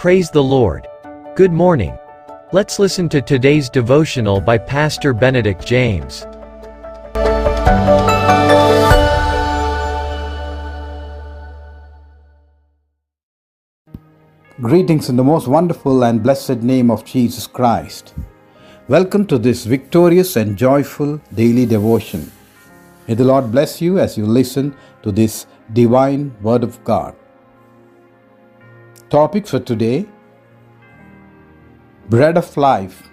Praise the Lord. Good morning. Let's listen to today's devotional by Pastor Benedict James. Greetings in the most wonderful and blessed name of Jesus Christ. Welcome to this victorious and joyful daily devotion. May the Lord bless you as you listen to this divine Word of God. Topic for today Bread of Life.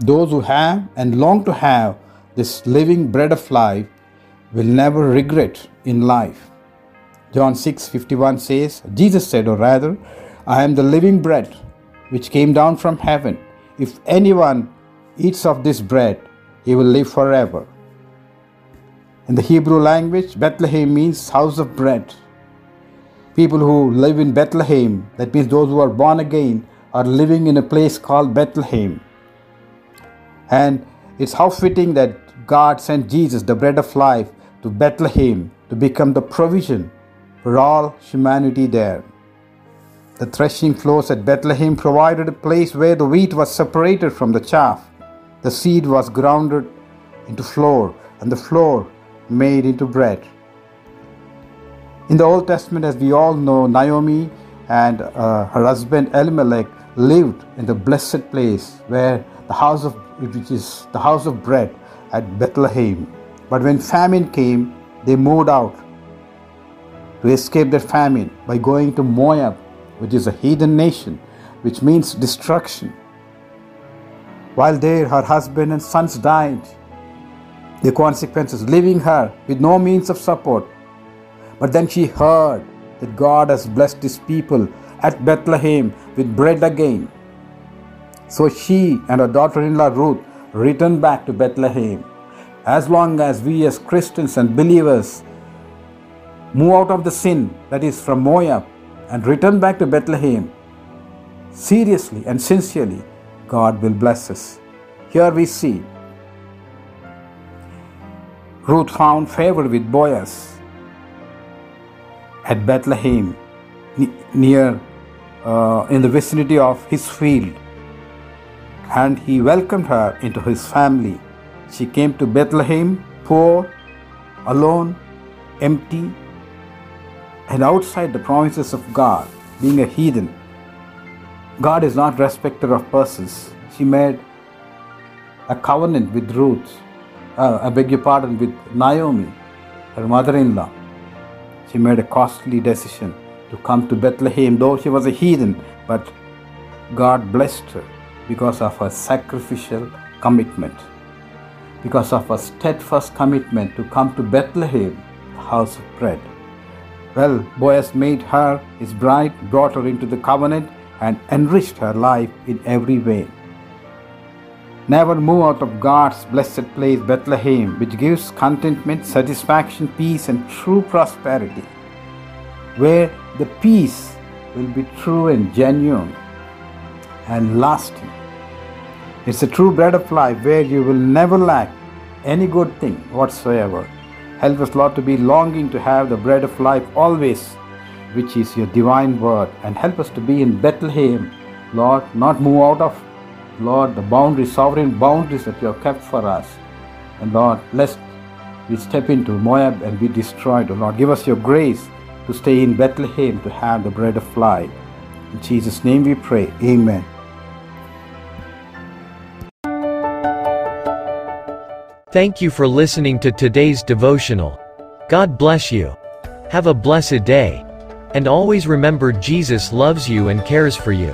Those who have and long to have this living bread of life will never regret in life. John 6:51 says, Jesus said, or rather, I am the living bread which came down from heaven. If anyone eats of this bread, he will live forever. In the Hebrew language, Bethlehem means house of bread. People who live in Bethlehem, that means those who are born again, are living in a place called Bethlehem. And it's how fitting that God sent Jesus, the bread of life, to Bethlehem to become the provision for all humanity there. The threshing floors at Bethlehem provided a place where the wheat was separated from the chaff. The seed was grounded into flour, and the flour made into bread. In the Old Testament, as we all know, Naomi and uh, her husband Elimelech lived in the blessed place where the house of which is the house of bread at Bethlehem. But when famine came, they moved out to escape that famine by going to Moab, which is a heathen nation, which means destruction. While there, her husband and sons died. The consequences, leaving her with no means of support. But then she heard that God has blessed his people at Bethlehem with bread again. So she and her daughter in law Ruth returned back to Bethlehem. As long as we as Christians and believers move out of the sin that is from Moab and return back to Bethlehem, seriously and sincerely, God will bless us. Here we see Ruth found favor with Boaz at Bethlehem, near uh, in the vicinity of his field, and he welcomed her into his family. She came to Bethlehem poor, alone, empty, and outside the promises of God, being a heathen. God is not respecter of persons. She made a covenant with Ruth, uh, I beg your pardon, with Naomi, her mother in law. She made a costly decision to come to Bethlehem, though she was a heathen, but God blessed her because of her sacrificial commitment, because of her steadfast commitment to come to Bethlehem, the house of bread. Well, Boaz made her his bride, brought her into the covenant, and enriched her life in every way. Never move out of God's blessed place, Bethlehem, which gives contentment, satisfaction, peace, and true prosperity, where the peace will be true and genuine and lasting. It's a true bread of life where you will never lack any good thing whatsoever. Help us, Lord, to be longing to have the bread of life always, which is your divine word. And help us to be in Bethlehem, Lord, not move out of, Lord, the boundaries, sovereign boundaries that you have kept for us. And Lord, lest we step into Moab and be destroyed. Oh Lord, give us your grace to stay in Bethlehem to have the bread of life. In Jesus' name we pray. Amen. Thank you for listening to today's devotional. God bless you. Have a blessed day. And always remember Jesus loves you and cares for you.